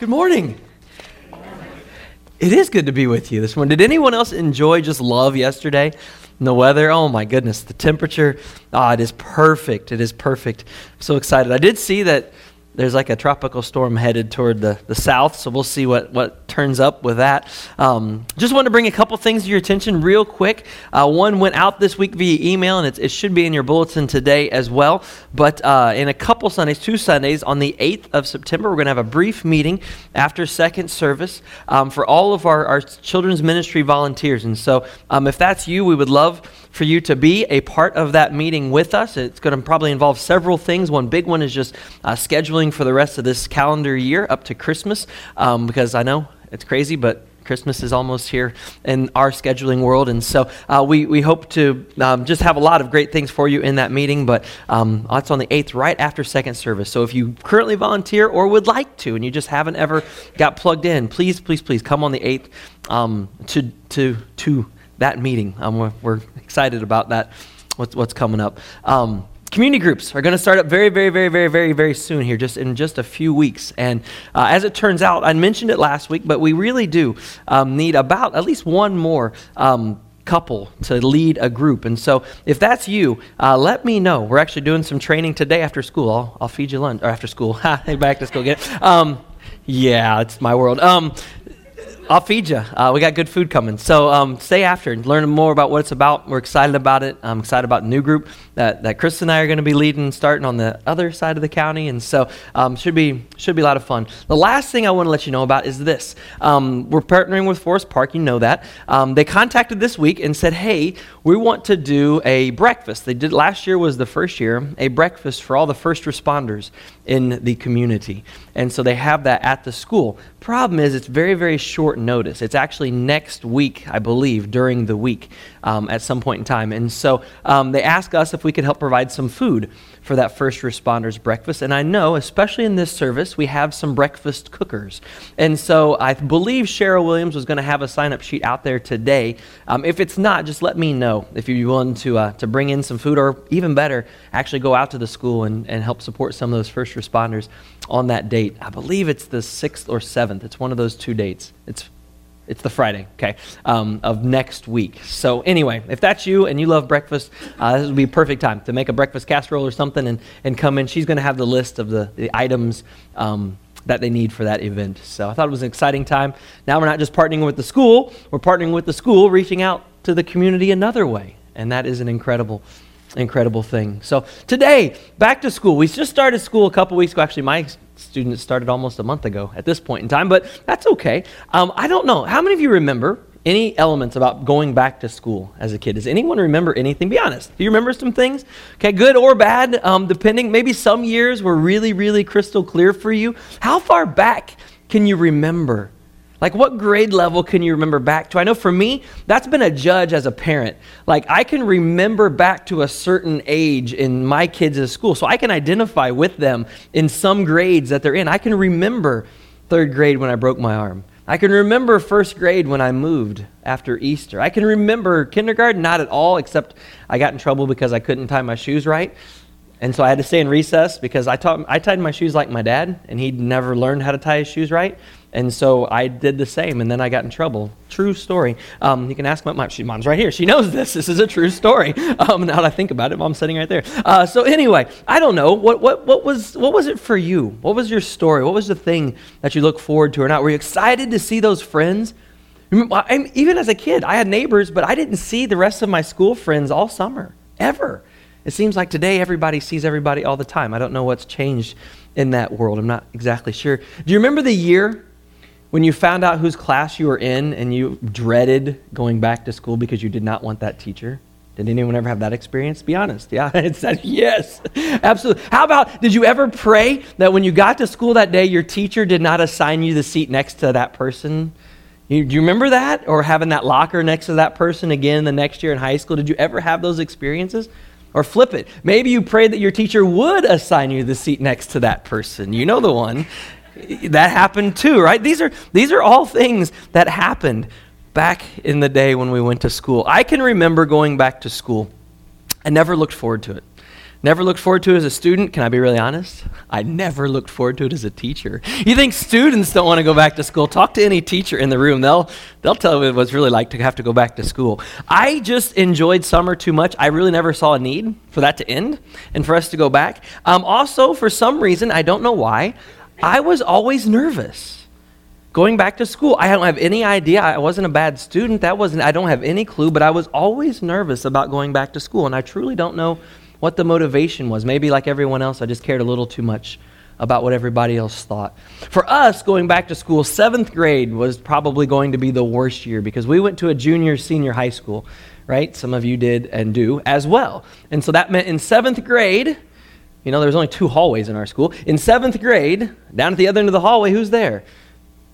Good morning. It is good to be with you this morning. Did anyone else enjoy just love yesterday? And the weather, oh my goodness, the temperature, ah, it is perfect. It is perfect. I'm so excited. I did see that there's like a tropical storm headed toward the, the south, so we'll see what, what turns up with that. Um, just want to bring a couple things to your attention real quick. Uh, one went out this week via email, and it should be in your bulletin today as well. But uh, in a couple Sundays, two Sundays, on the 8th of September, we're going to have a brief meeting after second service um, for all of our, our children's ministry volunteers. And so um, if that's you, we would love for you to be a part of that meeting with us. It's going to probably involve several things. One big one is just uh, scheduling for the rest of this calendar year up to Christmas, um, because I know it's crazy, but Christmas is almost here in our scheduling world. And so uh, we, we hope to um, just have a lot of great things for you in that meeting. But um, that's on the 8th, right after second service. So if you currently volunteer or would like to and you just haven't ever got plugged in, please, please, please come on the 8th um, to, to, to that meeting. Um, we're, we're, excited about that, what's, what's coming up. Um, community groups are going to start up very, very, very, very, very, very soon here, just in just a few weeks. And uh, as it turns out, I mentioned it last week, but we really do um, need about at least one more. Um, couple to lead a group. And so, if that's you, uh, let me know. We're actually doing some training today after school. I'll, I'll feed you lunch, or after school. Back to school again. Um, yeah, it's my world. Um, I'll feed you. Uh, we got good food coming. So um, stay after and learn more about what it's about. We're excited about it. I'm excited about new group that, that Chris and I are going to be leading, starting on the other side of the county. And so um, should be should be a lot of fun. The last thing I want to let you know about is this. Um, we're partnering with Forest Park. You know that. Um, they contacted this week and said, hey, we want to do a breakfast. They did last year was the first year, a breakfast for all the first responders in the community. And so they have that at the school. Problem is, it's very, very short notice. It's actually next week, I believe, during the week um, at some point in time. And so um, they asked us if we could help provide some food for that first responders breakfast. And I know, especially in this service, we have some breakfast cookers. And so I believe Cheryl Williams was going to have a sign up sheet out there today. Um, if it's not, just let me know if you're willing to, uh, to bring in some food, or even better, actually go out to the school and, and help support some of those first responders on that date. I believe it's the 6th or 7th. It's one of those two dates. It's it's the Friday, okay, um, of next week. So anyway, if that's you and you love breakfast, uh, this would be a perfect time to make a breakfast casserole or something and, and come in. She's going to have the list of the, the items um, that they need for that event. So I thought it was an exciting time. Now we're not just partnering with the school, we're partnering with the school, reaching out to the community another way. And that is an incredible incredible thing. So today, back to school. We just started school a couple weeks ago. Actually, my students started almost a month ago at this point in time, but that's okay. Um, I don't know. How many of you remember any elements about going back to school as a kid? Does anyone remember anything? Be honest. Do you remember some things? Okay, good or bad, um, depending. Maybe some years were really, really crystal clear for you. How far back can you remember? Like, what grade level can you remember back to? I know for me, that's been a judge as a parent. Like, I can remember back to a certain age in my kids' school, so I can identify with them in some grades that they're in. I can remember third grade when I broke my arm. I can remember first grade when I moved after Easter. I can remember kindergarten, not at all, except I got in trouble because I couldn't tie my shoes right. And so I had to stay in recess because I, taught, I tied my shoes like my dad, and he'd never learned how to tie his shoes right. And so I did the same, and then I got in trouble. True story. Um, you can ask my mom. She, mom's right here. She knows this. This is a true story. Um, now that I think about it, mom's sitting right there. Uh, so anyway, I don't know. What, what, what, was, what was it for you? What was your story? What was the thing that you look forward to or not? Were you excited to see those friends? Even as a kid, I had neighbors, but I didn't see the rest of my school friends all summer, ever. It seems like today everybody sees everybody all the time. I don't know what's changed in that world. I'm not exactly sure. Do you remember the year when you found out whose class you were in and you dreaded going back to school because you did not want that teacher? Did anyone ever have that experience? Be honest. Yeah, it said yes, absolutely. How about, did you ever pray that when you got to school that day, your teacher did not assign you the seat next to that person? You, do you remember that? Or having that locker next to that person again the next year in high school? Did you ever have those experiences? Or flip it. Maybe you prayed that your teacher would assign you the seat next to that person. You know the one that happened too, right? These are, these are all things that happened back in the day when we went to school. I can remember going back to school. I never looked forward to it. Never looked forward to it as a student. Can I be really honest? I never looked forward to it as a teacher. You think students don't want to go back to school? Talk to any teacher in the room. They'll, they'll tell you what it's really like to have to go back to school. I just enjoyed summer too much. I really never saw a need for that to end and for us to go back. Um, also, for some reason, I don't know why, I was always nervous. Going back to school, I don't have any idea. I wasn't a bad student. That wasn't, I don't have any clue, but I was always nervous about going back to school. And I truly don't know what the motivation was. Maybe, like everyone else, I just cared a little too much about what everybody else thought. For us, going back to school, seventh grade was probably going to be the worst year because we went to a junior, senior high school, right? Some of you did and do as well. And so that meant in seventh grade, you know, there was only two hallways in our school. In seventh grade, down at the other end of the hallway, who's there?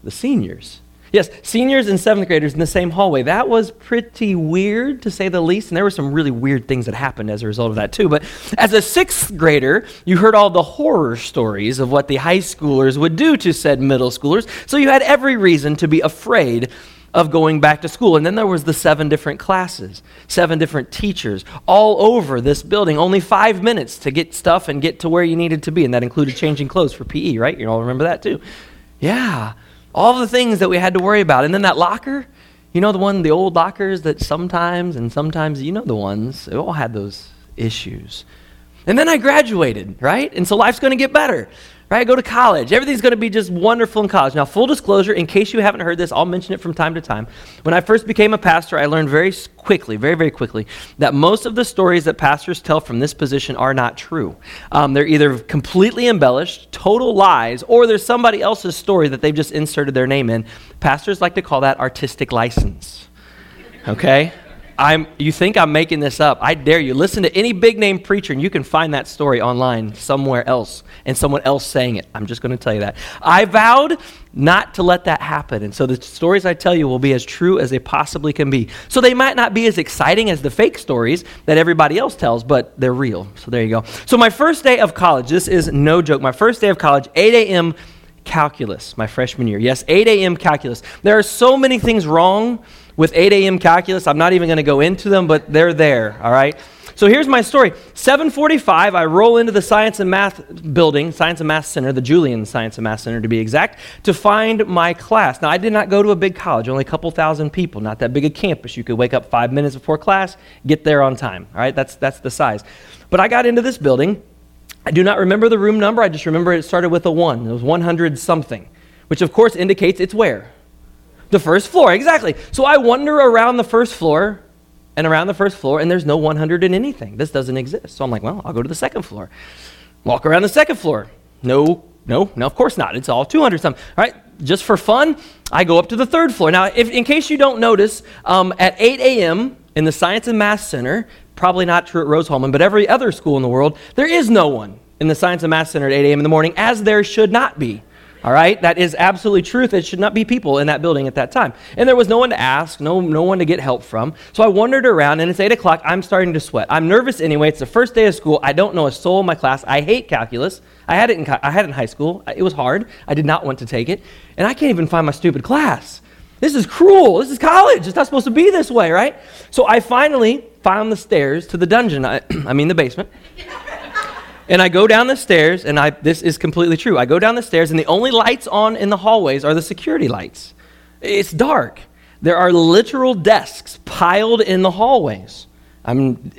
The seniors. Yes, seniors and seventh graders in the same hallway. That was pretty weird, to say the least. And there were some really weird things that happened as a result of that, too. But as a sixth grader, you heard all the horror stories of what the high schoolers would do to said middle schoolers. So you had every reason to be afraid of going back to school. And then there was the seven different classes, seven different teachers all over this building. Only five minutes to get stuff and get to where you needed to be. And that included changing clothes for PE, right? You all remember that, too. Yeah all the things that we had to worry about. And then that locker, you know, the one, the old lockers that sometimes and sometimes, you know, the ones, they all had those issues. And then I graduated, right? And so life's going to get better right? Go to college. Everything's going to be just wonderful in college. Now, full disclosure, in case you haven't heard this, I'll mention it from time to time. When I first became a pastor, I learned very quickly, very, very quickly, that most of the stories that pastors tell from this position are not true. Um, they're either completely embellished, total lies, or there's somebody else's story that they've just inserted their name in. Pastors like to call that artistic license. Okay? I'm, you think I'm making this up. I dare you. Listen to any big name preacher, and you can find that story online somewhere else and someone else saying it. I'm just going to tell you that. I vowed not to let that happen. And so the stories I tell you will be as true as they possibly can be. So they might not be as exciting as the fake stories that everybody else tells, but they're real. So there you go. So my first day of college, this is no joke. My first day of college, 8 a.m. calculus, my freshman year. Yes, 8 a.m. calculus. There are so many things wrong with 8 a.m. calculus. I'm not even going to go into them, but they're there, all right? So here's my story. 745, I roll into the Science and Math building, Science and Math Center, the Julian Science and Math Center to be exact, to find my class. Now, I did not go to a big college, only a couple thousand people, not that big a campus. You could wake up five minutes before class, get there on time, all right? That's, that's the size. But I got into this building. I do not remember the room number. I just remember it started with a 1. It was 100 something, which of course indicates it's where? The first floor, exactly. So I wander around the first floor and around the first floor, and there's no 100 in anything. This doesn't exist. So I'm like, well, I'll go to the second floor. Walk around the second floor. No, no, no, of course not. It's all 200 something. All right, just for fun, I go up to the third floor. Now, if, in case you don't notice, um, at 8 a.m. in the Science and Math Center, probably not true at Rose-Hulman, but every other school in the world, there is no one in the Science and Math Center at 8 a.m. in the morning, as there should not be. All right? That is absolutely truth. It should not be people in that building at that time. And there was no one to ask, no, no one to get help from. So I wandered around, and it's 8 o'clock. I'm starting to sweat. I'm nervous anyway. It's the first day of school. I don't know a soul in my class. I hate calculus. I had it in, I had it in high school. It was hard. I did not want to take it. And I can't even find my stupid class. This is cruel. This is college. It's not supposed to be this way, right? So I finally found the stairs to the dungeon. I, I mean, the basement. And I go down the stairs, and I, this is completely true. I go down the stairs, and the only lights on in the hallways are the security lights. It's dark. There are literal desks piled in the hallways. I'm,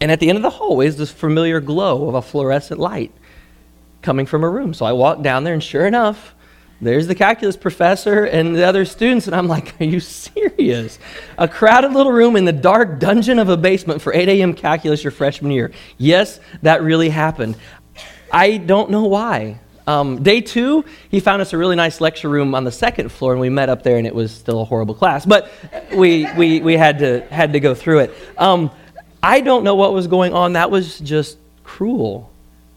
and at the end of the hallway is this familiar glow of a fluorescent light coming from a room. So I walk down there, and sure enough, there's the calculus professor and the other students, and I'm like, Are you serious? A crowded little room in the dark dungeon of a basement for 8 a.m. calculus your freshman year. Yes, that really happened. I don't know why. Um, day two, he found us a really nice lecture room on the second floor, and we met up there, and it was still a horrible class, but we, we, we had, to, had to go through it. Um, I don't know what was going on. That was just cruel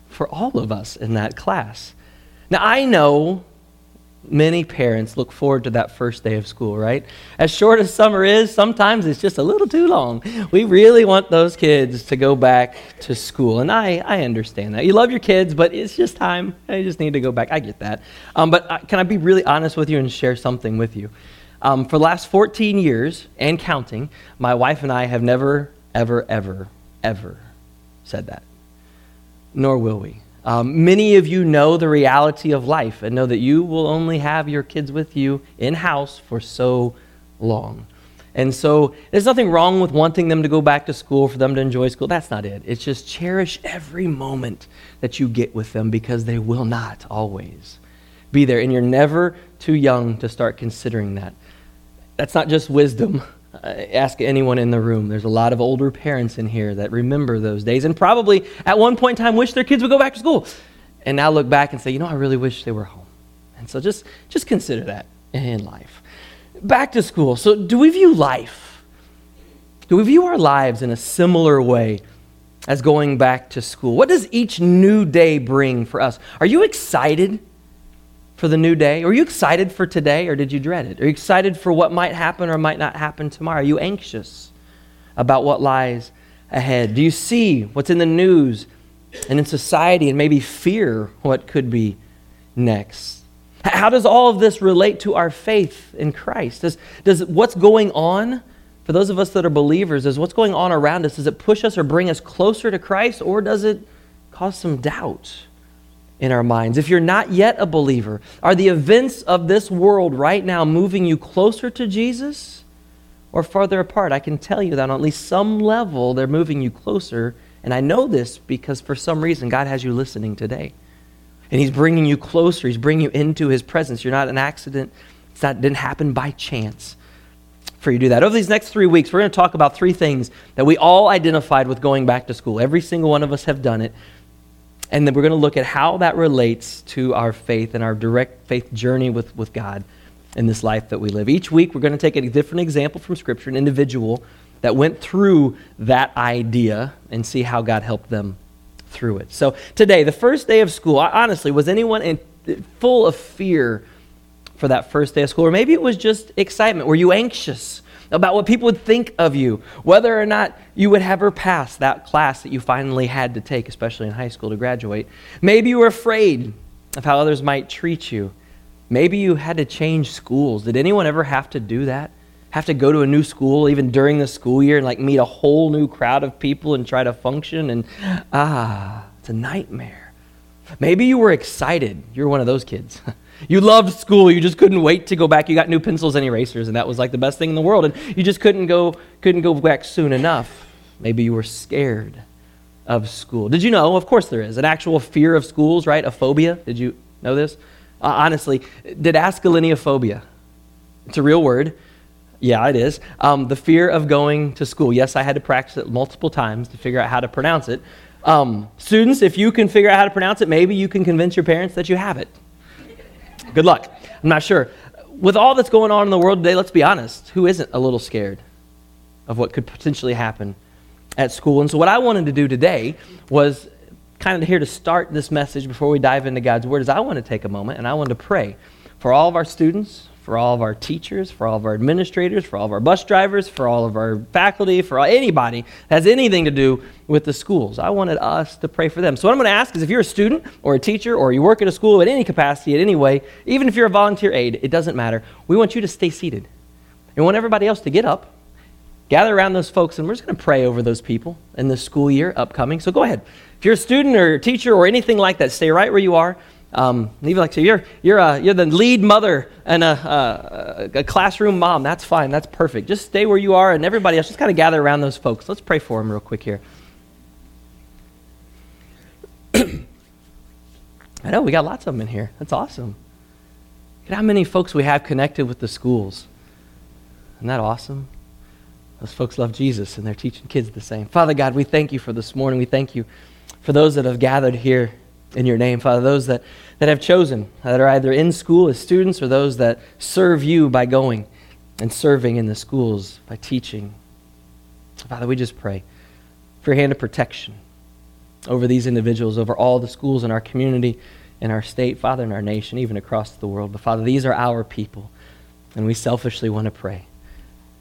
for all of us in that class. Now, I know many parents look forward to that first day of school, right? As short as summer is, sometimes it's just a little too long. We really want those kids to go back to school. And I, I understand that. You love your kids, but it's just time. I just need to go back. I get that. Um, but uh, can I be really honest with you and share something with you? Um, for the last 14 years and counting, my wife and I have never, ever, ever, ever said that. nor will we. Um, many of you know the reality of life and know that you will only have your kids with you in house for so long. And so there's nothing wrong with wanting them to go back to school, for them to enjoy school. That's not it. It's just cherish every moment that you get with them because they will not always be there. And you're never too young to start considering that. That's not just wisdom. Uh, ask anyone in the room. There's a lot of older parents in here that remember those days and probably at one point in time wish their kids would go back to school and now look back and say, you know, I really wish they were home. And so just, just consider that in life back to school. So, do we view life? Do we view our lives in a similar way as going back to school? What does each new day bring for us? Are you excited for the new day? Are you excited for today or did you dread it? Are you excited for what might happen or might not happen tomorrow? Are you anxious about what lies ahead? Do you see what's in the news and in society and maybe fear what could be next? How does all of this relate to our faith in Christ? Does, does what's going on, for those of us that are believers, does what's going on around us, does it push us or bring us closer to Christ, or does it cause some doubt in our minds? If you're not yet a believer, are the events of this world right now moving you closer to Jesus or farther apart? I can tell you that on at least some level, they're moving you closer. And I know this because for some reason, God has you listening today. And he's bringing you closer. He's bringing you into his presence. You're not an accident. It's not, it didn't happen by chance for you to do that. Over these next three weeks, we're going to talk about three things that we all identified with going back to school. Every single one of us have done it. And then we're going to look at how that relates to our faith and our direct faith journey with, with God in this life that we live. Each week, we're going to take a different example from Scripture, an individual that went through that idea, and see how God helped them through it. So today, the first day of school, honestly, was anyone in, full of fear for that first day of school? Or maybe it was just excitement. Were you anxious about what people would think of you, whether or not you would ever pass that class that you finally had to take, especially in high school to graduate? Maybe you were afraid of how others might treat you. Maybe you had to change schools. Did anyone ever have to do that? have to go to a new school even during the school year and like meet a whole new crowd of people and try to function and ah it's a nightmare maybe you were excited. You're one of those kids. You loved school. You just couldn't wait to go back. You got new pencils and erasers and that was like the best thing in the world. And you just couldn't go couldn't go back soon enough. Maybe you were scared of school. Did you know? Of course there is. An actual fear of schools right? A phobia. Did you know this? Uh, honestly phobia. It's a real word. Yeah, it is. Um, the fear of going to school. Yes, I had to practice it multiple times to figure out how to pronounce it. Um, students, if you can figure out how to pronounce it, maybe you can convince your parents that you have it. Good luck. I'm not sure. With all that's going on in the world today, let's be honest, who isn't a little scared of what could potentially happen at school? And so, what I wanted to do today was kind of here to start this message before we dive into God's Word, is I want to take a moment and I want to pray for all of our students, for all of our teachers, for all of our administrators, for all of our bus drivers, for all of our faculty, for anybody that has anything to do with the schools. I wanted us to pray for them. So, what I'm going to ask is if you're a student or a teacher or you work at a school in any capacity, in any way, even if you're a volunteer aide, it doesn't matter. We want you to stay seated. We want everybody else to get up, gather around those folks, and we're just going to pray over those people in the school year upcoming. So, go ahead. If you're a student or a teacher or anything like that, stay right where you are. Um, even like, so you're, you're, uh, you're the lead mother and a, a, a, classroom mom. That's fine. That's perfect. Just stay where you are, and everybody else, just kind of gather around those folks. Let's pray for them real quick here. I know, we got lots of them in here. That's awesome. Look at how many folks we have connected with the schools. Isn't that awesome? Those folks love Jesus, and they're teaching kids the same. Father God, we thank you for this morning. We thank you for those that have gathered here in your name, Father, those that, that have chosen, that are either in school as students or those that serve you by going and serving in the schools by teaching. Father, we just pray for your hand of protection over these individuals, over all the schools in our community, in our state, Father, in our nation, even across the world. But Father, these are our people, and we selfishly want to pray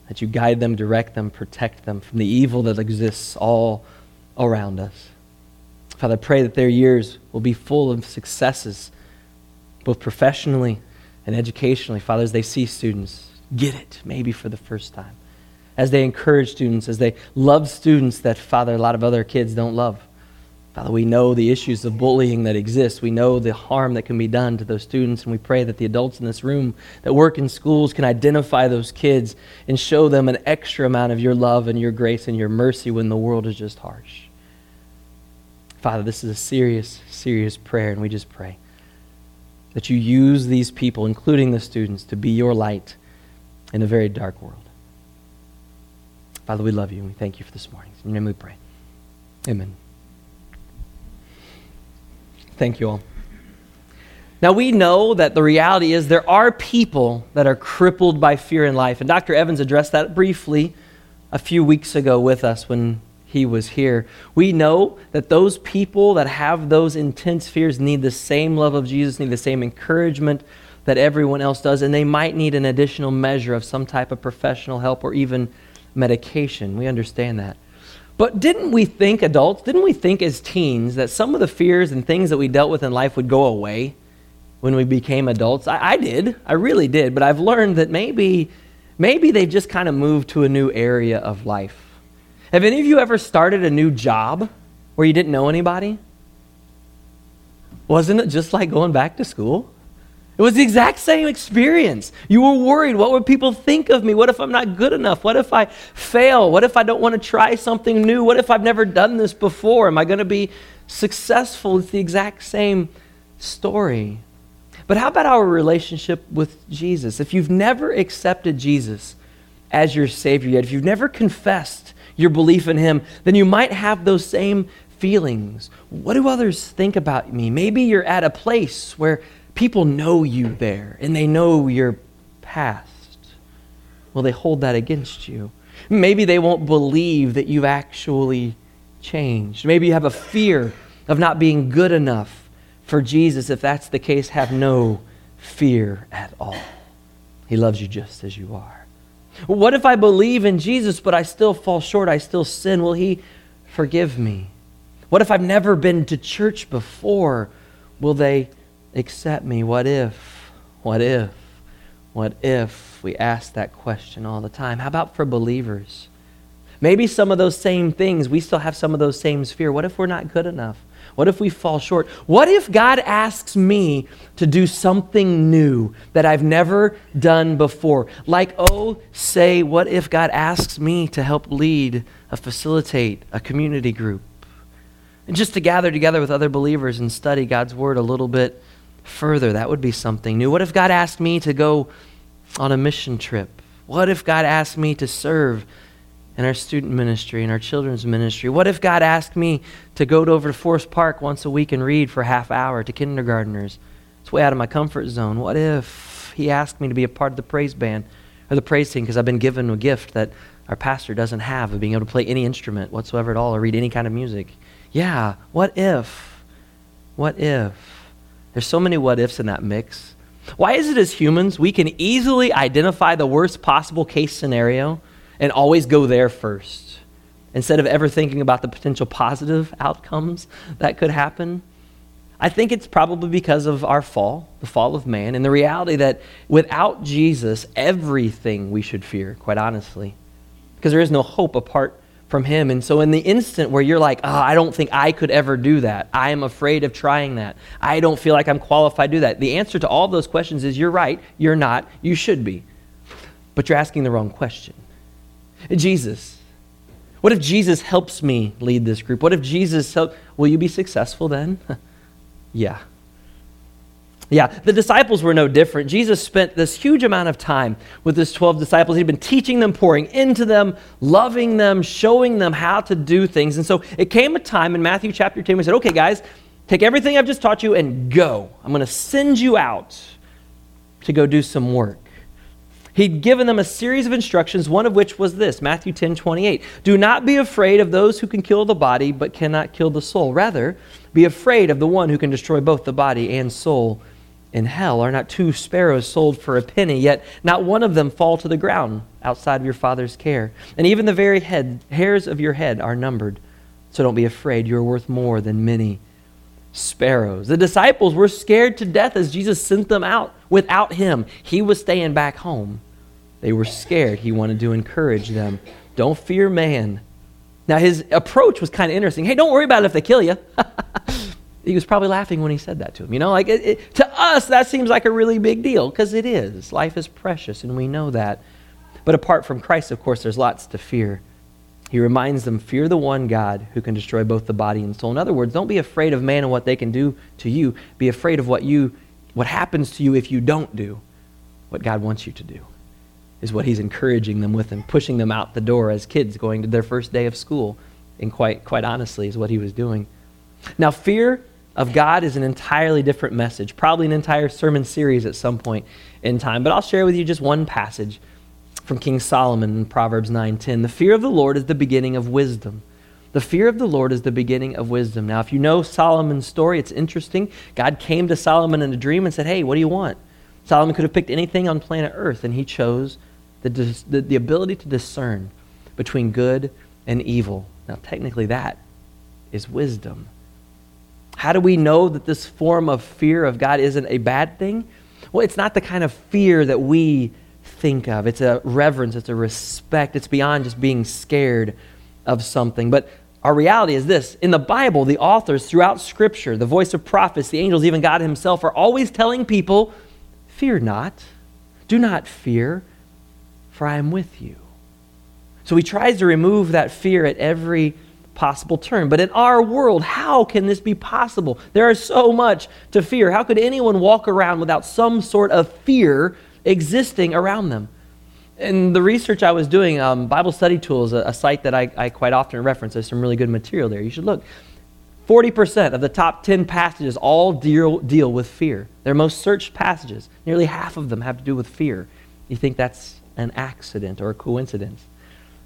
that you guide them, direct them, protect them from the evil that exists all around us. Father, I pray that their years will be full of successes, both professionally and educationally. Father, as they see students get it, maybe for the first time, as they encourage students, as they love students that, Father, a lot of other kids don't love. Father, we know the issues of bullying that exist. We know the harm that can be done to those students, and we pray that the adults in this room that work in schools can identify those kids and show them an extra amount of your love and your grace and your mercy when the world is just harsh. Father, this is a serious, serious prayer, and we just pray that you use these people, including the students, to be your light in a very dark world. Father, we love you, and we thank you for this morning. In your name we pray. Amen. Thank you all. Now, we know that the reality is there are people that are crippled by fear in life. And Dr. Evans addressed that briefly a few weeks ago with us when he was here. We know that those people that have those intense fears need the same love of Jesus, need the same encouragement that everyone else does, and they might need an additional measure of some type of professional help or even medication. We understand that. But didn't we think, adults, didn't we think as teens that some of the fears and things that we dealt with in life would go away when we became adults? I, I did. I really did. But I've learned that maybe, maybe they've just kind of moved to a new area of life. Have any of you ever started a new job where you didn't know anybody? Wasn't it just like going back to school? It was the exact same experience. You were worried. What would people think of me? What if I'm not good enough? What if I fail? What if I don't want to try something new? What if I've never done this before? Am I going to be successful? It's the exact same story. But how about our relationship with Jesus? If you've never accepted Jesus as your Savior yet, if you've never confessed your belief in Him, then you might have those same feelings. What do others think about me? Maybe you're at a place where people know you there and they know your past. Will they hold that against you? Maybe they won't believe that you've actually changed. Maybe you have a fear of not being good enough for Jesus. If that's the case, have no fear at all. He loves you just as you are. What if I believe in Jesus, but I still fall short? I still sin? Will He forgive me? What if I've never been to church before? Will they accept me? What if? What if? What if? We ask that question all the time. How about for believers? Maybe some of those same things, we still have some of those same fear. What if we're not good enough? What if we fall short? What if God asks me to do something new that I've never done before? Like, oh, say, what if God asks me to help lead, a facilitate a community group? And just to gather together with other believers and study God's word a little bit further. That would be something new. What if God asked me to go on a mission trip? What if God asked me to serve in our student ministry and our children's ministry? What if God asked me to go over to Forest Park once a week and read for a half hour to kindergarteners? It's way out of my comfort zone. What if He asked me to be a part of the praise band or the praise team because I've been given a gift that our pastor doesn't have of being able to play any instrument whatsoever at all or read any kind of music? Yeah, what if? What if? There's so many what ifs in that mix. Why is it as humans we can easily identify the worst possible case scenario and always go there first instead of ever thinking about the potential positive outcomes that could happen? I think it's probably because of our fall, the fall of man, and the reality that without Jesus, everything we should fear, quite honestly, because there is no hope apart from Him. And so, in the instant where you're like, oh, I don't think I could ever do that, I am afraid of trying that, I don't feel like I'm qualified to do that, the answer to all those questions is you're right, you're not, you should be. But you're asking the wrong question. Jesus, what if Jesus helps me lead this group? What if Jesus helps? Will you be successful then? yeah. Yeah, the disciples were no different. Jesus spent this huge amount of time with his 12 disciples. He'd been teaching them, pouring into them, loving them, showing them how to do things. And so it came a time in Matthew chapter 10 we said, okay, guys, take everything I've just taught you and go. I'm going to send you out to go do some work. He'd given them a series of instructions, one of which was this Matthew 10 28. Do not be afraid of those who can kill the body but cannot kill the soul. Rather, be afraid of the one who can destroy both the body and soul in hell? Are not two sparrows sold for a penny, yet not one of them fall to the ground outside of your Father's care? And even the very head, hairs of your head are numbered. So don't be afraid. You are worth more than many sparrows. The disciples were scared to death as Jesus sent them out without him. He was staying back home. They were scared. He wanted to encourage them. Don't fear man, Now, his approach was kind of interesting. Hey, don't worry about it if they kill you. he was probably laughing when he said that to him. You know, like it, it, to us, that seems like a really big deal because it is. Life is precious, and we know that. But apart from Christ, of course, there's lots to fear. He reminds them, Fear the one God who can destroy both the body and soul. In other words, don't be afraid of man and what they can do to you. Be afraid of what, you, what happens to you if you don't do what God wants you to do, is what he's encouraging them with and pushing them out the door as kids going to their first day of school. And quite, quite honestly, is what he was doing. Now, fear of God is an entirely different message, probably an entire sermon series at some point in time. But I'll share with you just one passage from King Solomon in Proverbs 9:10. The fear of the Lord is the beginning of wisdom. The fear of the Lord is the beginning of wisdom. Now, if you know Solomon's story, it's interesting. God came to Solomon in a dream and said, Hey, what do you want? Solomon could have picked anything on planet Earth, and he chose the, the, the ability to discern between good and evil. Now, technically, that is wisdom. How do we know that this form of fear of God isn't a bad thing? Well, it's not the kind of fear that we think of. It's a reverence, it's a respect. It's beyond just being scared of something. But our reality is this in the Bible, the authors throughout Scripture, the voice of prophets, the angels, even God Himself, are always telling people, Fear not, do not fear, for I am with you. So He tries to remove that fear at every possible turn. But in our world, how can this be possible? There is so much to fear. How could anyone walk around without some sort of fear existing around them. And the research I was doing, um, Bible Study Tools, a, a site that I, I quite often reference, there's some really good material there. You should look. 40% of the top 10 passages all deal, deal with fear. They're most searched passages. Nearly half of them have to do with fear. You think that's an accident or a coincidence?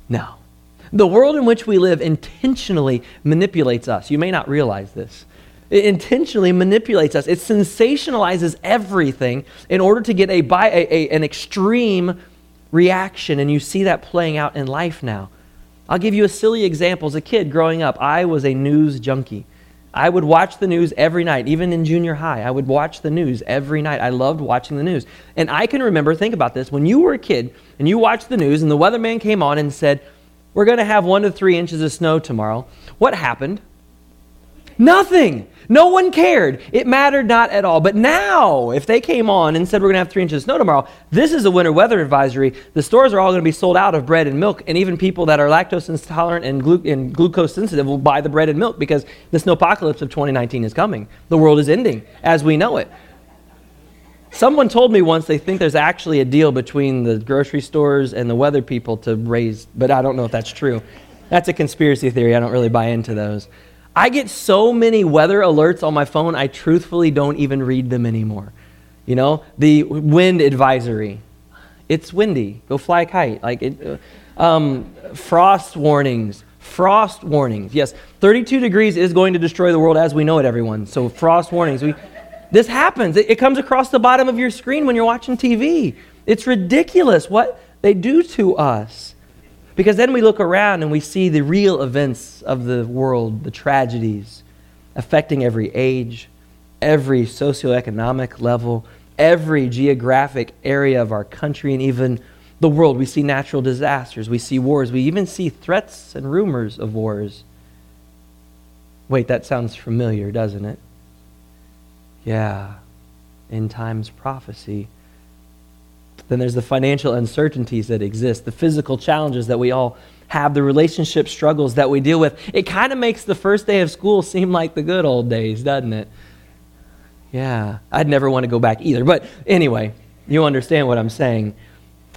No. The world in which we live intentionally manipulates us. You may not realize this. It intentionally manipulates us. It sensationalizes everything in order to get a, a, a, an extreme reaction. And you see that playing out in life now. I'll give you a silly example. As a kid growing up, I was a news junkie. I would watch the news every night, even in junior high. I would watch the news every night. I loved watching the news. And I can remember, think about this, when you were a kid and you watched the news and the weatherman came on and said, We're going to have one to three inches of snow tomorrow. What happened? Nothing. No one cared. It mattered not at all. But now, if they came on and said we're going to have three inches of snow tomorrow, this is a winter weather advisory. The stores are all going to be sold out of bread and milk, and even people that are lactose intolerant and, glu- and glucose sensitive will buy the bread and milk because the snowpocalypse of 2019 is coming. The world is ending as we know it. Someone told me once they think there's actually a deal between the grocery stores and the weather people to raise, but I don't know if that's true. That's a conspiracy theory. I don't really buy into those. I get so many weather alerts on my phone, I truthfully don't even read them anymore. You know, the wind advisory. It's windy. Go fly a kite. Like it, uh, um, frost warnings. Frost warnings. Yes, 32 degrees is going to destroy the world as we know it, everyone. So frost warnings. We, this happens. It, it comes across the bottom of your screen when you're watching TV. It's ridiculous what they do to us. Because then we look around and we see the real events of the world, the tragedies affecting every age, every socioeconomic level, every geographic area of our country, and even the world. We see natural disasters, we see wars, we even see threats and rumors of wars. Wait, that sounds familiar, doesn't it? Yeah, end times prophecy. Then there's the financial uncertainties that exist, the physical challenges that we all have, the relationship struggles that we deal with. It kind of makes the first day of school seem like the good old days, doesn't it? Yeah, I'd never want to go back either. But anyway, you understand what I'm saying.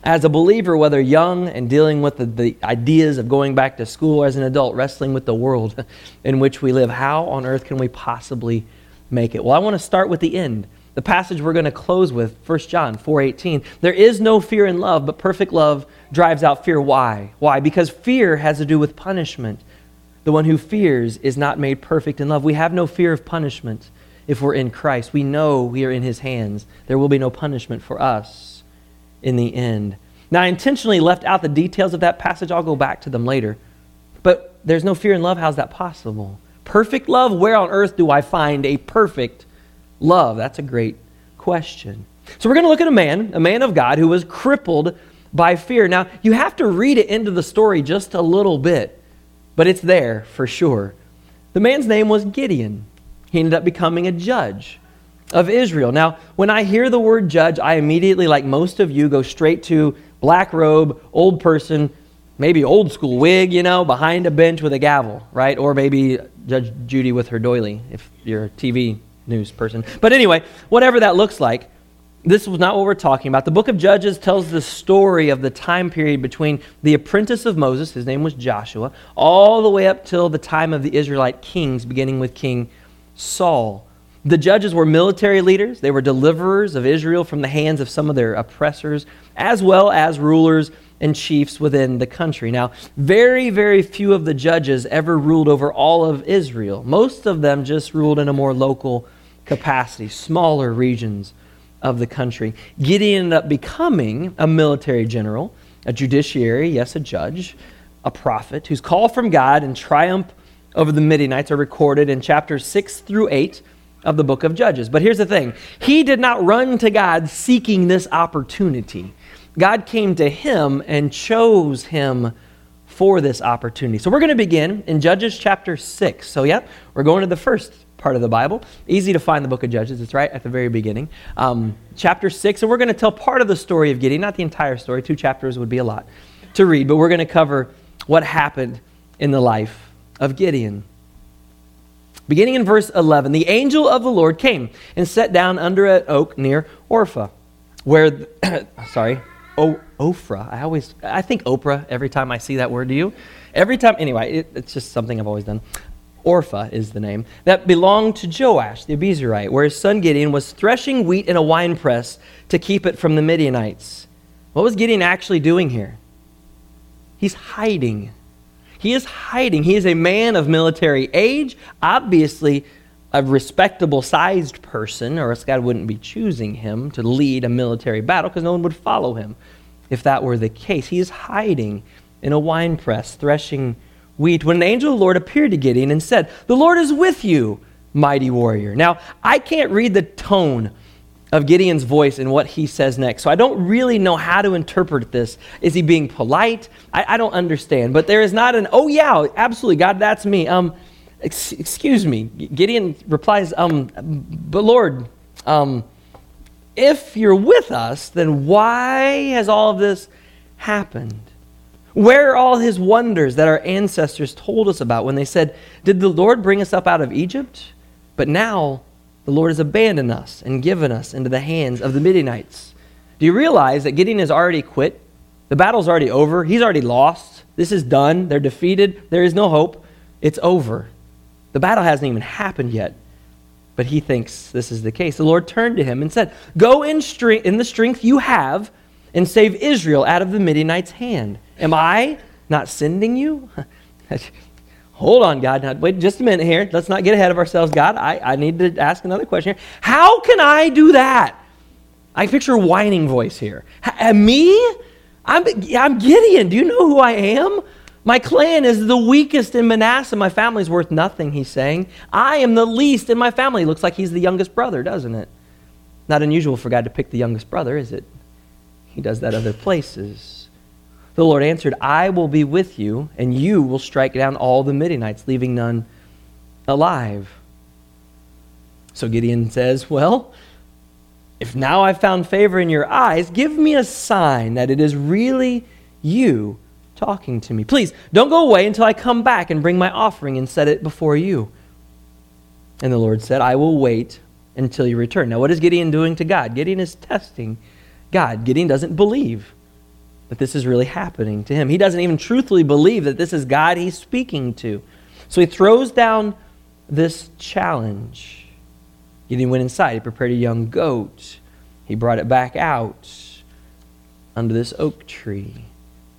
As a believer, whether young and dealing with the, the, ideas of going back to school, or as an adult wrestling with the world in which we live, how on earth can we possibly make it? Well, I want to start with the end. The passage we're going to close with, 1 John 4:18. There is no fear in love, but perfect love drives out fear. Why? Why? Because fear has to do with punishment. The one who fears is not made perfect in love. We have no fear of punishment if we're in Christ. We know we are in his hands. There will be no punishment for us in the end. Now, I intentionally left out the details of that passage. I'll go back to them later. But there's no fear in love. How's that possible? Perfect love, where on earth do I find a perfect love? That's a great question. So we're going to look at a man, a man of God, who was crippled by fear. Now, you have to read it into the story just a little bit but it's there for sure. The man's name was Gideon. He ended up becoming a judge of Israel. Now, when I hear the word judge, I immediately, like most of you, go straight to black robe, old person, maybe old school wig, you know, behind a bench with a gavel, right? Or maybe Judge Judy with her doily, if you're TV news person. But anyway, whatever that looks like, this was not what we're talking about. The book of Judges tells the story of the time period between the apprentice of Moses, his name was Joshua, all the way up till the time of the Israelite kings, beginning with King Saul. The judges were military leaders, they were deliverers of Israel from the hands of some of their oppressors, as well as rulers and chiefs within the country. Now, very, very few of the judges ever ruled over all of Israel. Most of them just ruled in a more local capacity, smaller regions of the country. Gideon ended up becoming a military general, a judiciary, yes, a judge, a prophet, whose call from God and triumph over the Midianites are recorded in chapters 6 through 8 of the book of Judges. But here's the thing he did not run to God seeking this opportunity. God came to him and chose him for this opportunity. So we're going to begin in Judges chapter 6. So, yep, we're going to the first part of the Bible. Easy to find the book of Judges. It's right at the very beginning. Um, chapter 6, and we're going to tell part of the story of Gideon, not the entire story. Two chapters would be a lot to read, but we're going to cover what happened in the life of Gideon. Beginning in verse 11, the angel of the Lord came and sat down under an oak near Orpha, where, sorry, o- Ophrah. I always, I think Oprah every time I see that word. Do you? Every time, anyway, it, it's just something I've always done. Orpha is the name, that belonged to Joash the Abiezrite, where his son Gideon was threshing wheat in a winepress to keep it from the Midianites. What was Gideon actually doing here? He's hiding. He is hiding. He is a man of military age, obviously a respectable sized person, or else God wouldn't be choosing him to lead a military battle because no one would follow him if that were the case. He is hiding in a winepress, threshing wheat, when an angel of the Lord appeared to Gideon and said, The Lord is with you, mighty warrior. Now, I can't read the tone of Gideon's voice and what he says next. So I don't really know how to interpret this. Is he being polite? I, I don't understand. But there is not an, oh, yeah, absolutely, God, that's me. Um, ex- excuse me. Gideon replies, um, but Lord, um, if you're with us, then why has all of this happened? Where are all his wonders that our ancestors told us about when they said, Did the Lord bring us up out of Egypt? But now the Lord has abandoned us and given us into the hands of the Midianites. Do you realize that Gideon has already quit? The battle's already over. He's already lost. This is done. They're defeated. There is no hope. It's over. The battle hasn't even happened yet. But he thinks this is the case. The Lord turned to him and said, Go in, strength, in the strength you have and save Israel out of the Midianites' hand. Am I not sending you? Hold on, God. Now, wait just a minute here. Let's not get ahead of ourselves. God, I, I need to ask another question here. How can I do that? I picture a whining voice here. H- uh, me? I'm, I'm Gideon. Do you know who I am? My clan is the weakest in Manasseh. My family's worth nothing, he's saying. I am the least in my family. Looks like he's the youngest brother, doesn't it? Not unusual for God to pick the youngest brother, is it? He does that other places. The Lord answered, I will be with you, and you will strike down all the Midianites, leaving none alive. So Gideon says, Well, if now I've found favor in your eyes, give me a sign that it is really you talking to me. Please don't go away until I come back and bring my offering and set it before you. And the Lord said, I will wait until you return. Now, what is Gideon doing to God? Gideon is testing God. Gideon doesn't believe that this is really happening to him. He doesn't even truthfully believe that this is God he's speaking to. So he throws down this challenge. Gideon went inside. He prepared a young goat. He brought it back out under this oak tree.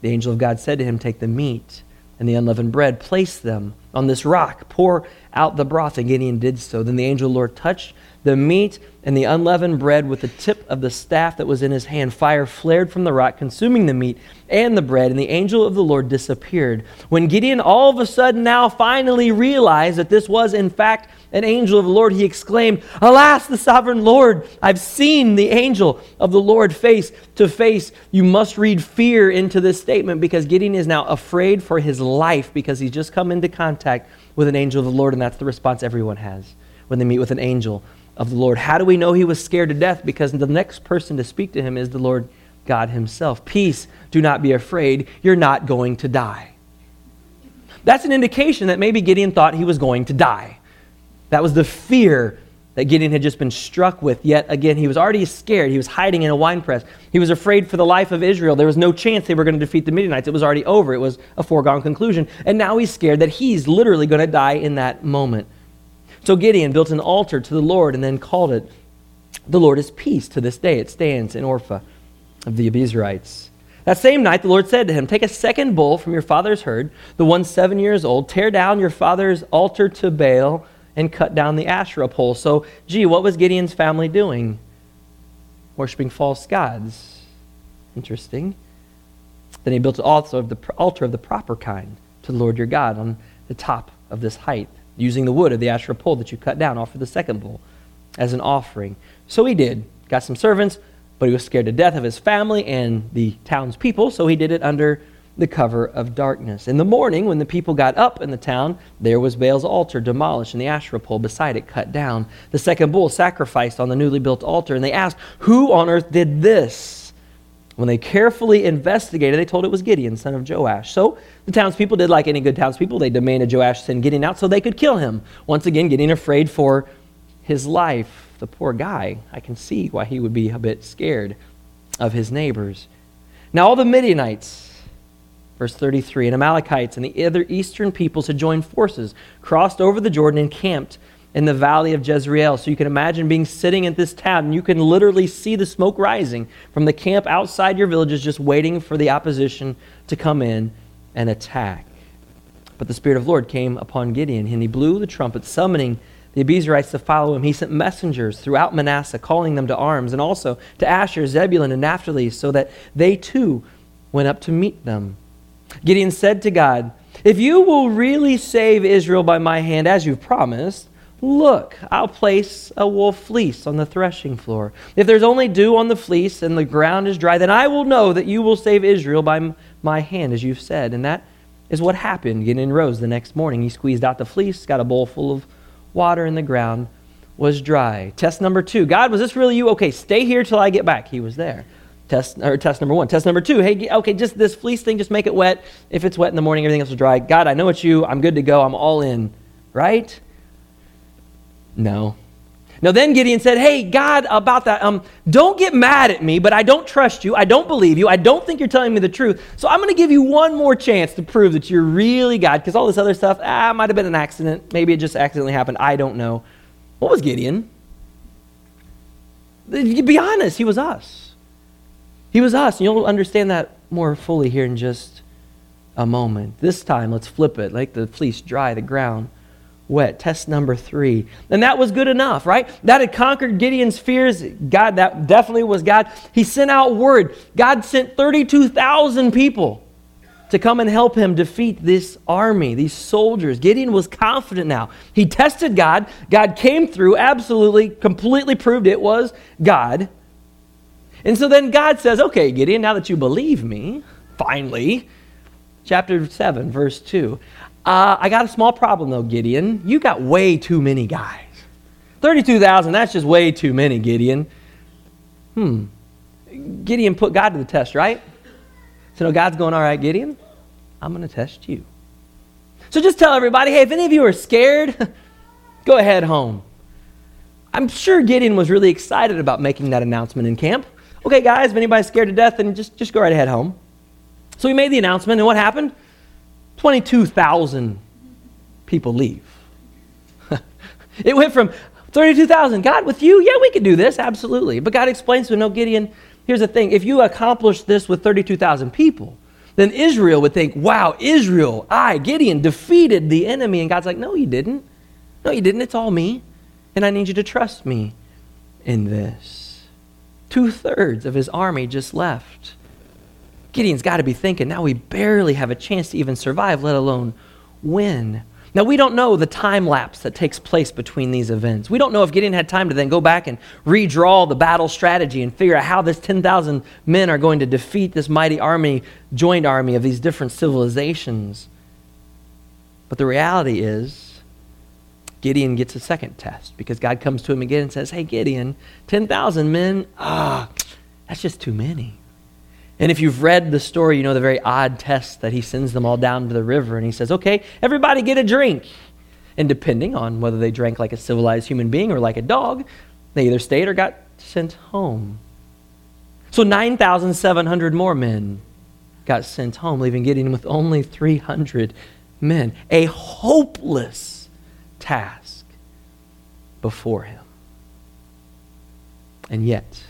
The angel of God said to him, Take the meat and the unleavened bread, place them on this rock. Pour out the broth. And Gideon did so. Then the angel of the Lord touched the meat and the unleavened bread with the tip of the staff that was in his hand. Fire flared from the rock, consuming the meat and the bread, and the angel of the Lord disappeared. When Gideon all of a sudden now finally realized that this was in fact an angel of the Lord, he exclaimed, Alas, the sovereign Lord, I've seen the angel of the Lord face to face. You must read fear into this statement because Gideon is now afraid for his life because he's just come into contact with an angel of the Lord, and that's the response everyone has when they meet with an angel of the Lord. How do we know he was scared to death? Because the next person to speak to him is the Lord God himself. Peace, do not be afraid. You're not going to die. That's an indication that maybe Gideon thought he was going to die. That was the fear that Gideon had just been struck with. Yet again, he was already scared. He was hiding in a wine press. He was afraid for the life of Israel. There was no chance they were going to defeat the Midianites. It was already over. It was a foregone conclusion. And now he's scared that he's literally going to die in that moment. So Gideon built an altar to the Lord and then called it, The Lord is Peace. To this day it stands in Ophrah of the Abiezrites. That same night, the Lord said to him, Take a second bull from your father's herd, the one seven years old, tear down your father's altar to Baal, and cut down the Asherah pole. So, gee, what was Gideon's family doing? Worshipping false gods. Interesting. Then he built altar of the, altar of the proper kind to the Lord your God on the top of this height using the wood of the Asherah pole that you cut down, offer the second bull as an offering. So he did. Got some servants, but he was scared to death of his family and the townspeople, so he did it under the cover of darkness. In the morning, when the people got up in the town, there was Baal's altar demolished and the Asherah pole beside it cut down. The second bull sacrificed on the newly built altar, and they asked, Who on earth did this? When they carefully investigated, they told it was Gideon, son of Joash. So the townspeople did like any good townspeople. They demanded Joash send Gideon out so they could kill him. Once again, getting afraid for his life. The poor guy, I can see why he would be a bit scared of his neighbors. Now, all the Midianites, verse 33, and Amalekites and the other eastern peoples had joined forces, crossed over the Jordan, and camped in the valley of Jezreel. So you can imagine being sitting at this town, and you can literally see the smoke rising from the camp outside your villages, just waiting for the opposition to come in and attack. But the Spirit of the Lord came upon Gideon, and he blew the trumpet, summoning the Abiezrites to follow him. He sent messengers throughout Manasseh, calling them to arms, and also to Asher, Zebulun, and Naphtali, so that they too went up to meet them. Gideon said to God, If you will really save Israel by my hand, as you've promised, Look, I'll place a wool fleece on the threshing floor. If there's only dew on the fleece and the ground is dry, then I will know that you will save Israel by my hand, as you've said. And that is what happened. Gideon rose the next morning. He squeezed out the fleece, got a bowl full of water, and the ground was dry. Test number two God, was this really you? Okay, stay here till I get back. He was there. Test, or test number one. Test number two, hey, okay, just this fleece thing, just make it wet. If it's wet in the morning, everything else is dry. God, I know it's you. I'm good to go. I'm all in. Right? No. Now then Gideon said, Hey, God, about that, um, don't get mad at me, but I don't trust you. I don't believe you. I don't think you're telling me the truth. So I'm going to give you one more chance to prove that you're really God, because all this other stuff, ah, might have been an accident. Maybe it just accidentally happened. I don't know. What was Gideon? Be honest, he was us. He was us. And you'll understand that more fully here in just a moment. This time, let's flip it. Like the fleece dry, the ground wet. Test number three. And that was good enough, right? That had conquered Gideon's fears. God, that definitely was God. He sent out word. God sent 32,000 people to come and help him defeat this army, these soldiers. Gideon was confident now. He tested God. God came through, absolutely, completely proved it was God. And so then God says, Okay, Gideon, now that you believe me, finally, chapter 7, verse 2. Uh, I got a small problem though, Gideon. You got way too many guys. 32,000, that's just way too many, Gideon. Hmm. Gideon put God to the test, right? So no, God's going, all right, Gideon, I'm going to test you. So just tell everybody, hey, if any of you are scared, go ahead home. I'm sure Gideon was really excited about making that announcement in camp. Okay, guys, if anybody's scared to death, then just, just go right ahead home. So we made the announcement, and what happened? 22,000 people leave. it went from 32,000, God, with you, yeah, we could do this, absolutely. But God explains to him, no, Gideon, here's the thing. If you accomplish this with 32,000 people, then Israel would think, wow, Israel, I, Gideon, defeated the enemy. And God's like, no, you didn't. No, you didn't. It's all me. And I need you to trust me in this. Two thirds of his army just left. Gideon's got to be thinking, now we barely have a chance to even survive, let alone win. Now, we don't know the time lapse that takes place between these events. We don't know if Gideon had time to then go back and redraw the battle strategy and figure out how this 10,000 men are going to defeat this mighty army, joint army of these different civilizations. But the reality is, Gideon gets a second test because God comes to him again and says, Hey, Gideon, 10,000 men, ah, that's just too many. And if you've read the story, you know the very odd test that he sends them all down to the river and he says, okay, everybody get a drink. And depending on whether they drank like a civilized human being or like a dog, they either stayed or got sent home. So 9,700 more men got sent home, leaving Gideon with only 300 men. A hopeless task before him. And yet,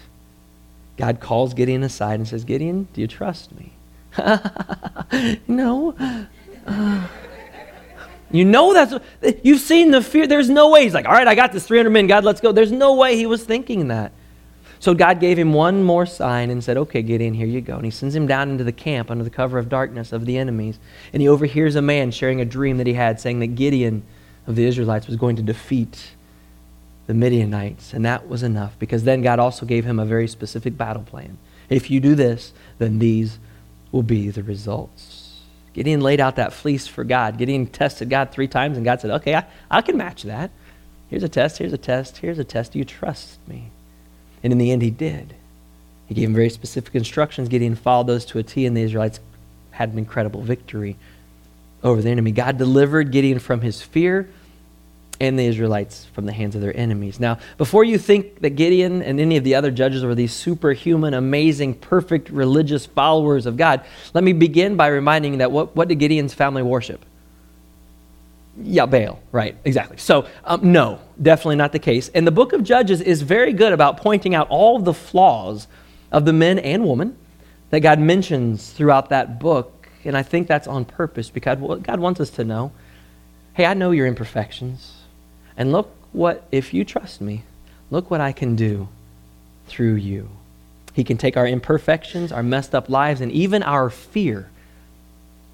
God calls Gideon aside and says, Gideon, do you trust me? no. Uh, you know that's, you've seen the fear. There's no way. He's like, all right, I got this 300 men. God, let's go. There's no way he was thinking that. So God gave him one more sign and said, okay, Gideon, here you go. And he sends him down into the camp under the cover of darkness of the enemies. And he overhears a man sharing a dream that he had saying that Gideon of the Israelites was going to defeat the Midianites, and that was enough because then God also gave him a very specific battle plan. If you do this, then these will be the results. Gideon laid out that fleece for God. Gideon tested God three times, and God said, Okay, I, I can match that. Here's a test, here's a test, here's a test. Do you trust me? And in the end, he did. He gave him very specific instructions. Gideon followed those to a T, and the Israelites had an incredible victory over the enemy. God delivered Gideon from his fear and the Israelites from the hands of their enemies. Now, before you think that Gideon and any of the other judges were these superhuman, amazing, perfect religious followers of God, let me begin by reminding that what, what did Gideon's family worship? Yeah, Baal, right, exactly. So, um, no, definitely not the case. And the book of Judges is very good about pointing out all the flaws of the men and women that God mentions throughout that book. And I think that's on purpose because God wants us to know hey, I know your imperfections. And look what, if you trust me, look what I can do through you. He can take our imperfections, our messed up lives, and even our fear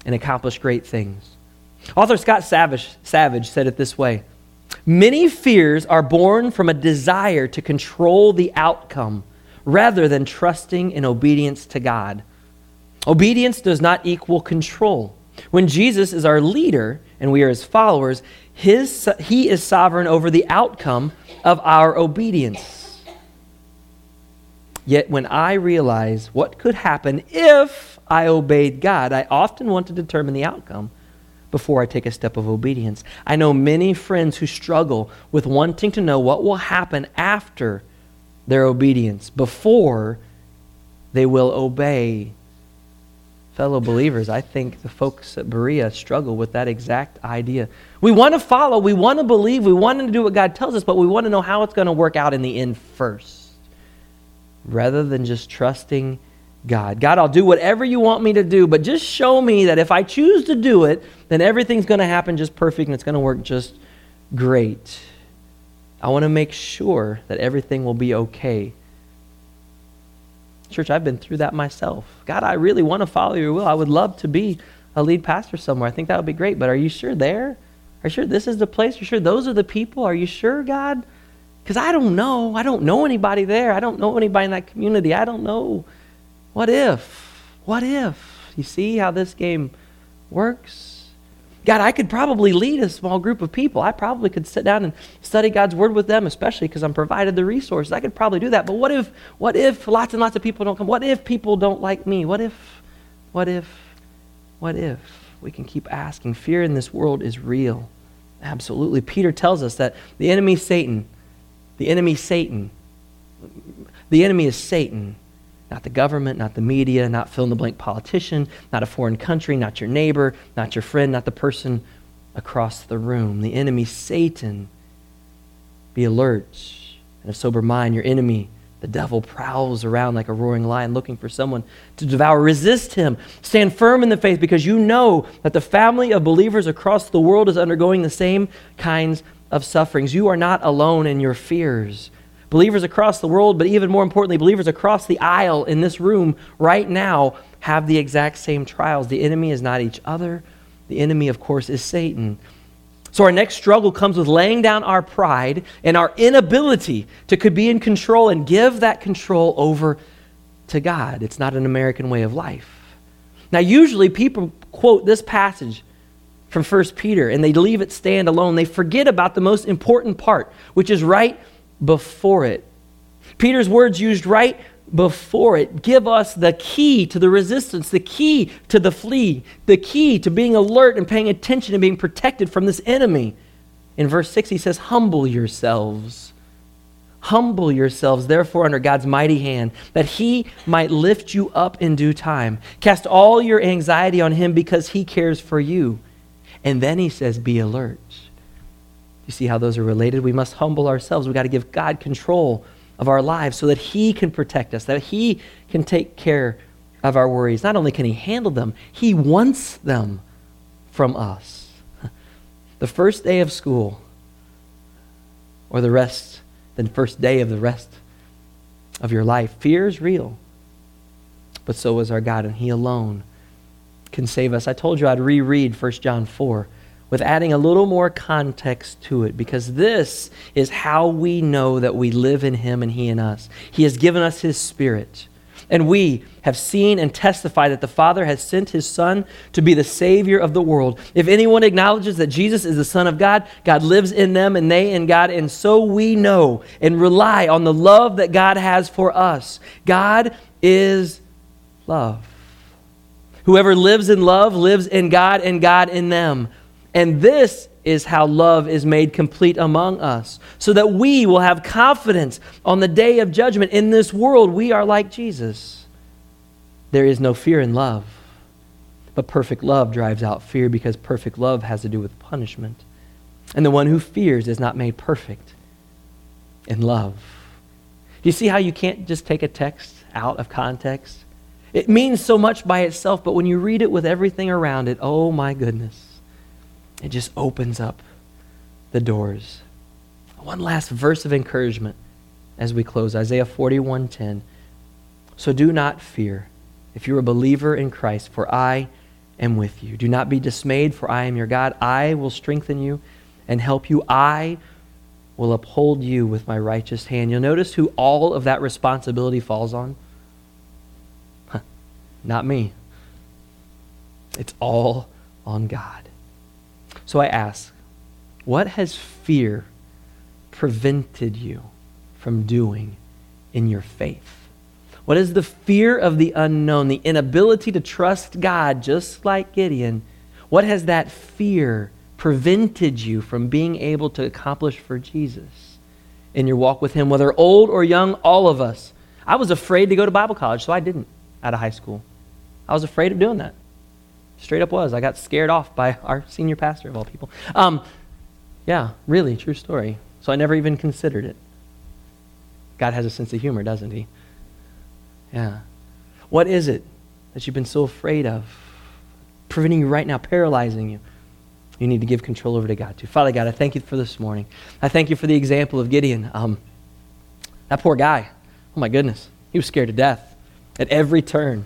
and accomplish great things. Author Scott Savage, Savage said it this way Many fears are born from a desire to control the outcome rather than trusting in obedience to God. Obedience does not equal control. When Jesus is our leader and we are his followers, his, he is sovereign over the outcome of our obedience. Yet when I realize what could happen if I obeyed God, I often want to determine the outcome before I take a step of obedience. I know many friends who struggle with wanting to know what will happen after their obedience before they will obey fellow believers, I think the folks at Berea struggle with that exact idea. We want to follow, we want to believe, we want to do what God tells us, but we want to know how it's going to work out in the end first, rather than just trusting God. God, I'll do whatever you want me to do, but just show me that if I choose to do it, then everything's going to happen just perfect and it's going to work just great. I want to make sure that everything will be okay Church, I've been through that myself. God, I really want to follow your will. I would love to be a lead pastor somewhere. I think that would be great, but are you sure there? Are you sure this is the place? Are you sure those are the people? Are you sure, God? Because I don't know. I don't know anybody there. I don't know anybody in that community. I don't know. What if? What if? You see how this game works? God, I could probably lead a small group of people. I probably could sit down and study God's word with them, especially because I'm provided the resources. I could probably do that. But what if, what if lots and lots of people don't come? What if people don't like me? What if, what if, what if? We can keep asking. Fear in this world is real. Absolutely. Peter tells us that the enemy Satan, the enemy Satan, the enemy is Satan not the government, not the media, not fill in the blank politician, not a foreign country, not your neighbor, not your friend, not the person across the room. The enemy, Satan. Be alert and of sober mind. Your enemy, The devil prowls around like a roaring lion looking for someone to devour. Resist him. Stand firm in the faith because you know that the family of believers across the world is undergoing the same kinds of sufferings. You are not alone in your fears. Believers across the world, but even more importantly, believers across the aisle in this room right now have the exact same trials. The enemy is not each other, the enemy, of course, is Satan. So our next struggle comes with laying down our pride and our inability to be in control and give that control over to God. It's not an American way of life. Now, usually people quote this passage from 1 Peter and they leave it stand alone. They forget about the most important part, which is right before it. Peter's words used right before it give us the key to the resistance, the key to the flee, the key to being alert and paying attention and being protected from this enemy. In verse 6, he says, Humble yourselves. Humble yourselves, therefore, under God's mighty hand, that he might lift you up in due time. Cast all your anxiety on him because he cares for you. And then he says, Be alert. You see how those are related? We must humble ourselves. We've got to give God control of our lives so that He can protect us, that He can take care of our worries. Not only can He handle them, He wants them from us. The first day of school, or the rest, the first day of the rest of your life, fear is real. But so is our God, and He alone can save us. I told you I'd reread 1 John 4 with adding a little more context to it because this is how we know that we live in Him and He in us. He has given us His Spirit. And we have seen and testified that the Father has sent His Son to be the Savior of the world. If anyone acknowledges that Jesus is the Son of God, God lives in them and they in God. And so we know and rely on the love that God has for us. God is love. Whoever lives in love lives in God and God in them. And this is how love is made complete among us, so that we will have confidence on the day of judgment. In this world, we are like Jesus. There is no fear in love, but perfect love drives out fear because perfect love has to do with punishment. And the one who fears is not made perfect in love. Do you see how you can't just take a text out of context? It means so much by itself, but when you read it with everything around it, oh my goodness. It just opens up the doors. One last verse of encouragement as we close Isaiah 41:10. So do not fear if you're a believer in Christ, for I am with you. Do not be dismayed, for I am your God. I will strengthen you and help you. I will uphold you with my righteous hand. You'll notice who all of that responsibility falls on? Huh, not me. It's all on God. So I ask, what has fear prevented you from doing in your faith? What is the fear of the unknown, the inability to trust God, just like Gideon? What has that fear prevented you from being able to accomplish for Jesus in your walk with Him, whether old or young, all of us? I was afraid to go to Bible college, so I didn't out of high school. I was afraid of doing that. Straight up was. I got scared off by our senior pastor, of all people. Um, yeah, really, true story. So I never even considered it. God has a sense of humor, doesn't he? Yeah. What is it that you've been so afraid of? Preventing you right now, paralyzing you. You need to give control over to God too. Father God, I thank you for this morning. I thank you for the example of Gideon. Um, that poor guy. Oh my goodness. He was scared to death at every turn.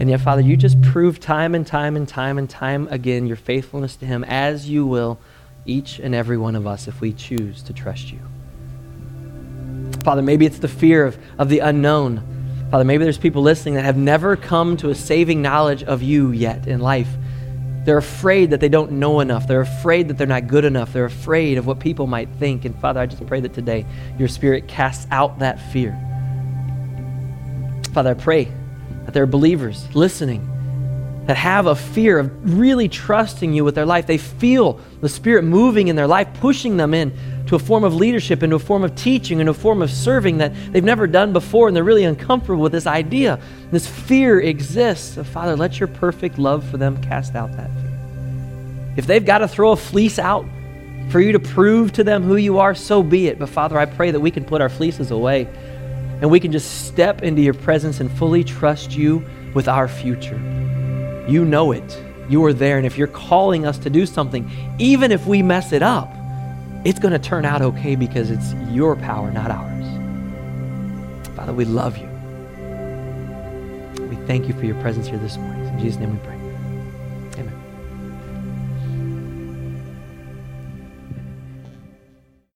And yet, Father, you just prove time and time and time and time again your faithfulness to Him as you will each and every one of us if we choose to trust you. Father, maybe it's the fear of, of the unknown. Father, maybe there's people listening that have never come to a saving knowledge of you yet in life. They're afraid that they don't know enough. They're afraid that they're not good enough. They're afraid of what people might think. And Father, I just pray that today your Spirit casts out that fear. Father, I pray that there are believers listening that have a fear of really trusting you with their life. They feel the Spirit moving in their life, pushing them in to a form of leadership, into a form of teaching, into a form of serving that they've never done before, and they're really uncomfortable with this idea. This fear exists. So, Father, let your perfect love for them cast out that fear. If they've got to throw a fleece out for you to prove to them who you are, so be it. But, Father, I pray that we can put our fleeces away and we can just step into your presence and fully trust you with our future. You know it. You are there. And if you're calling us to do something, even if we mess it up, it's going to turn out okay because it's your power, not ours. Father, we love you. We thank you for your presence here this morning. In Jesus' name we pray.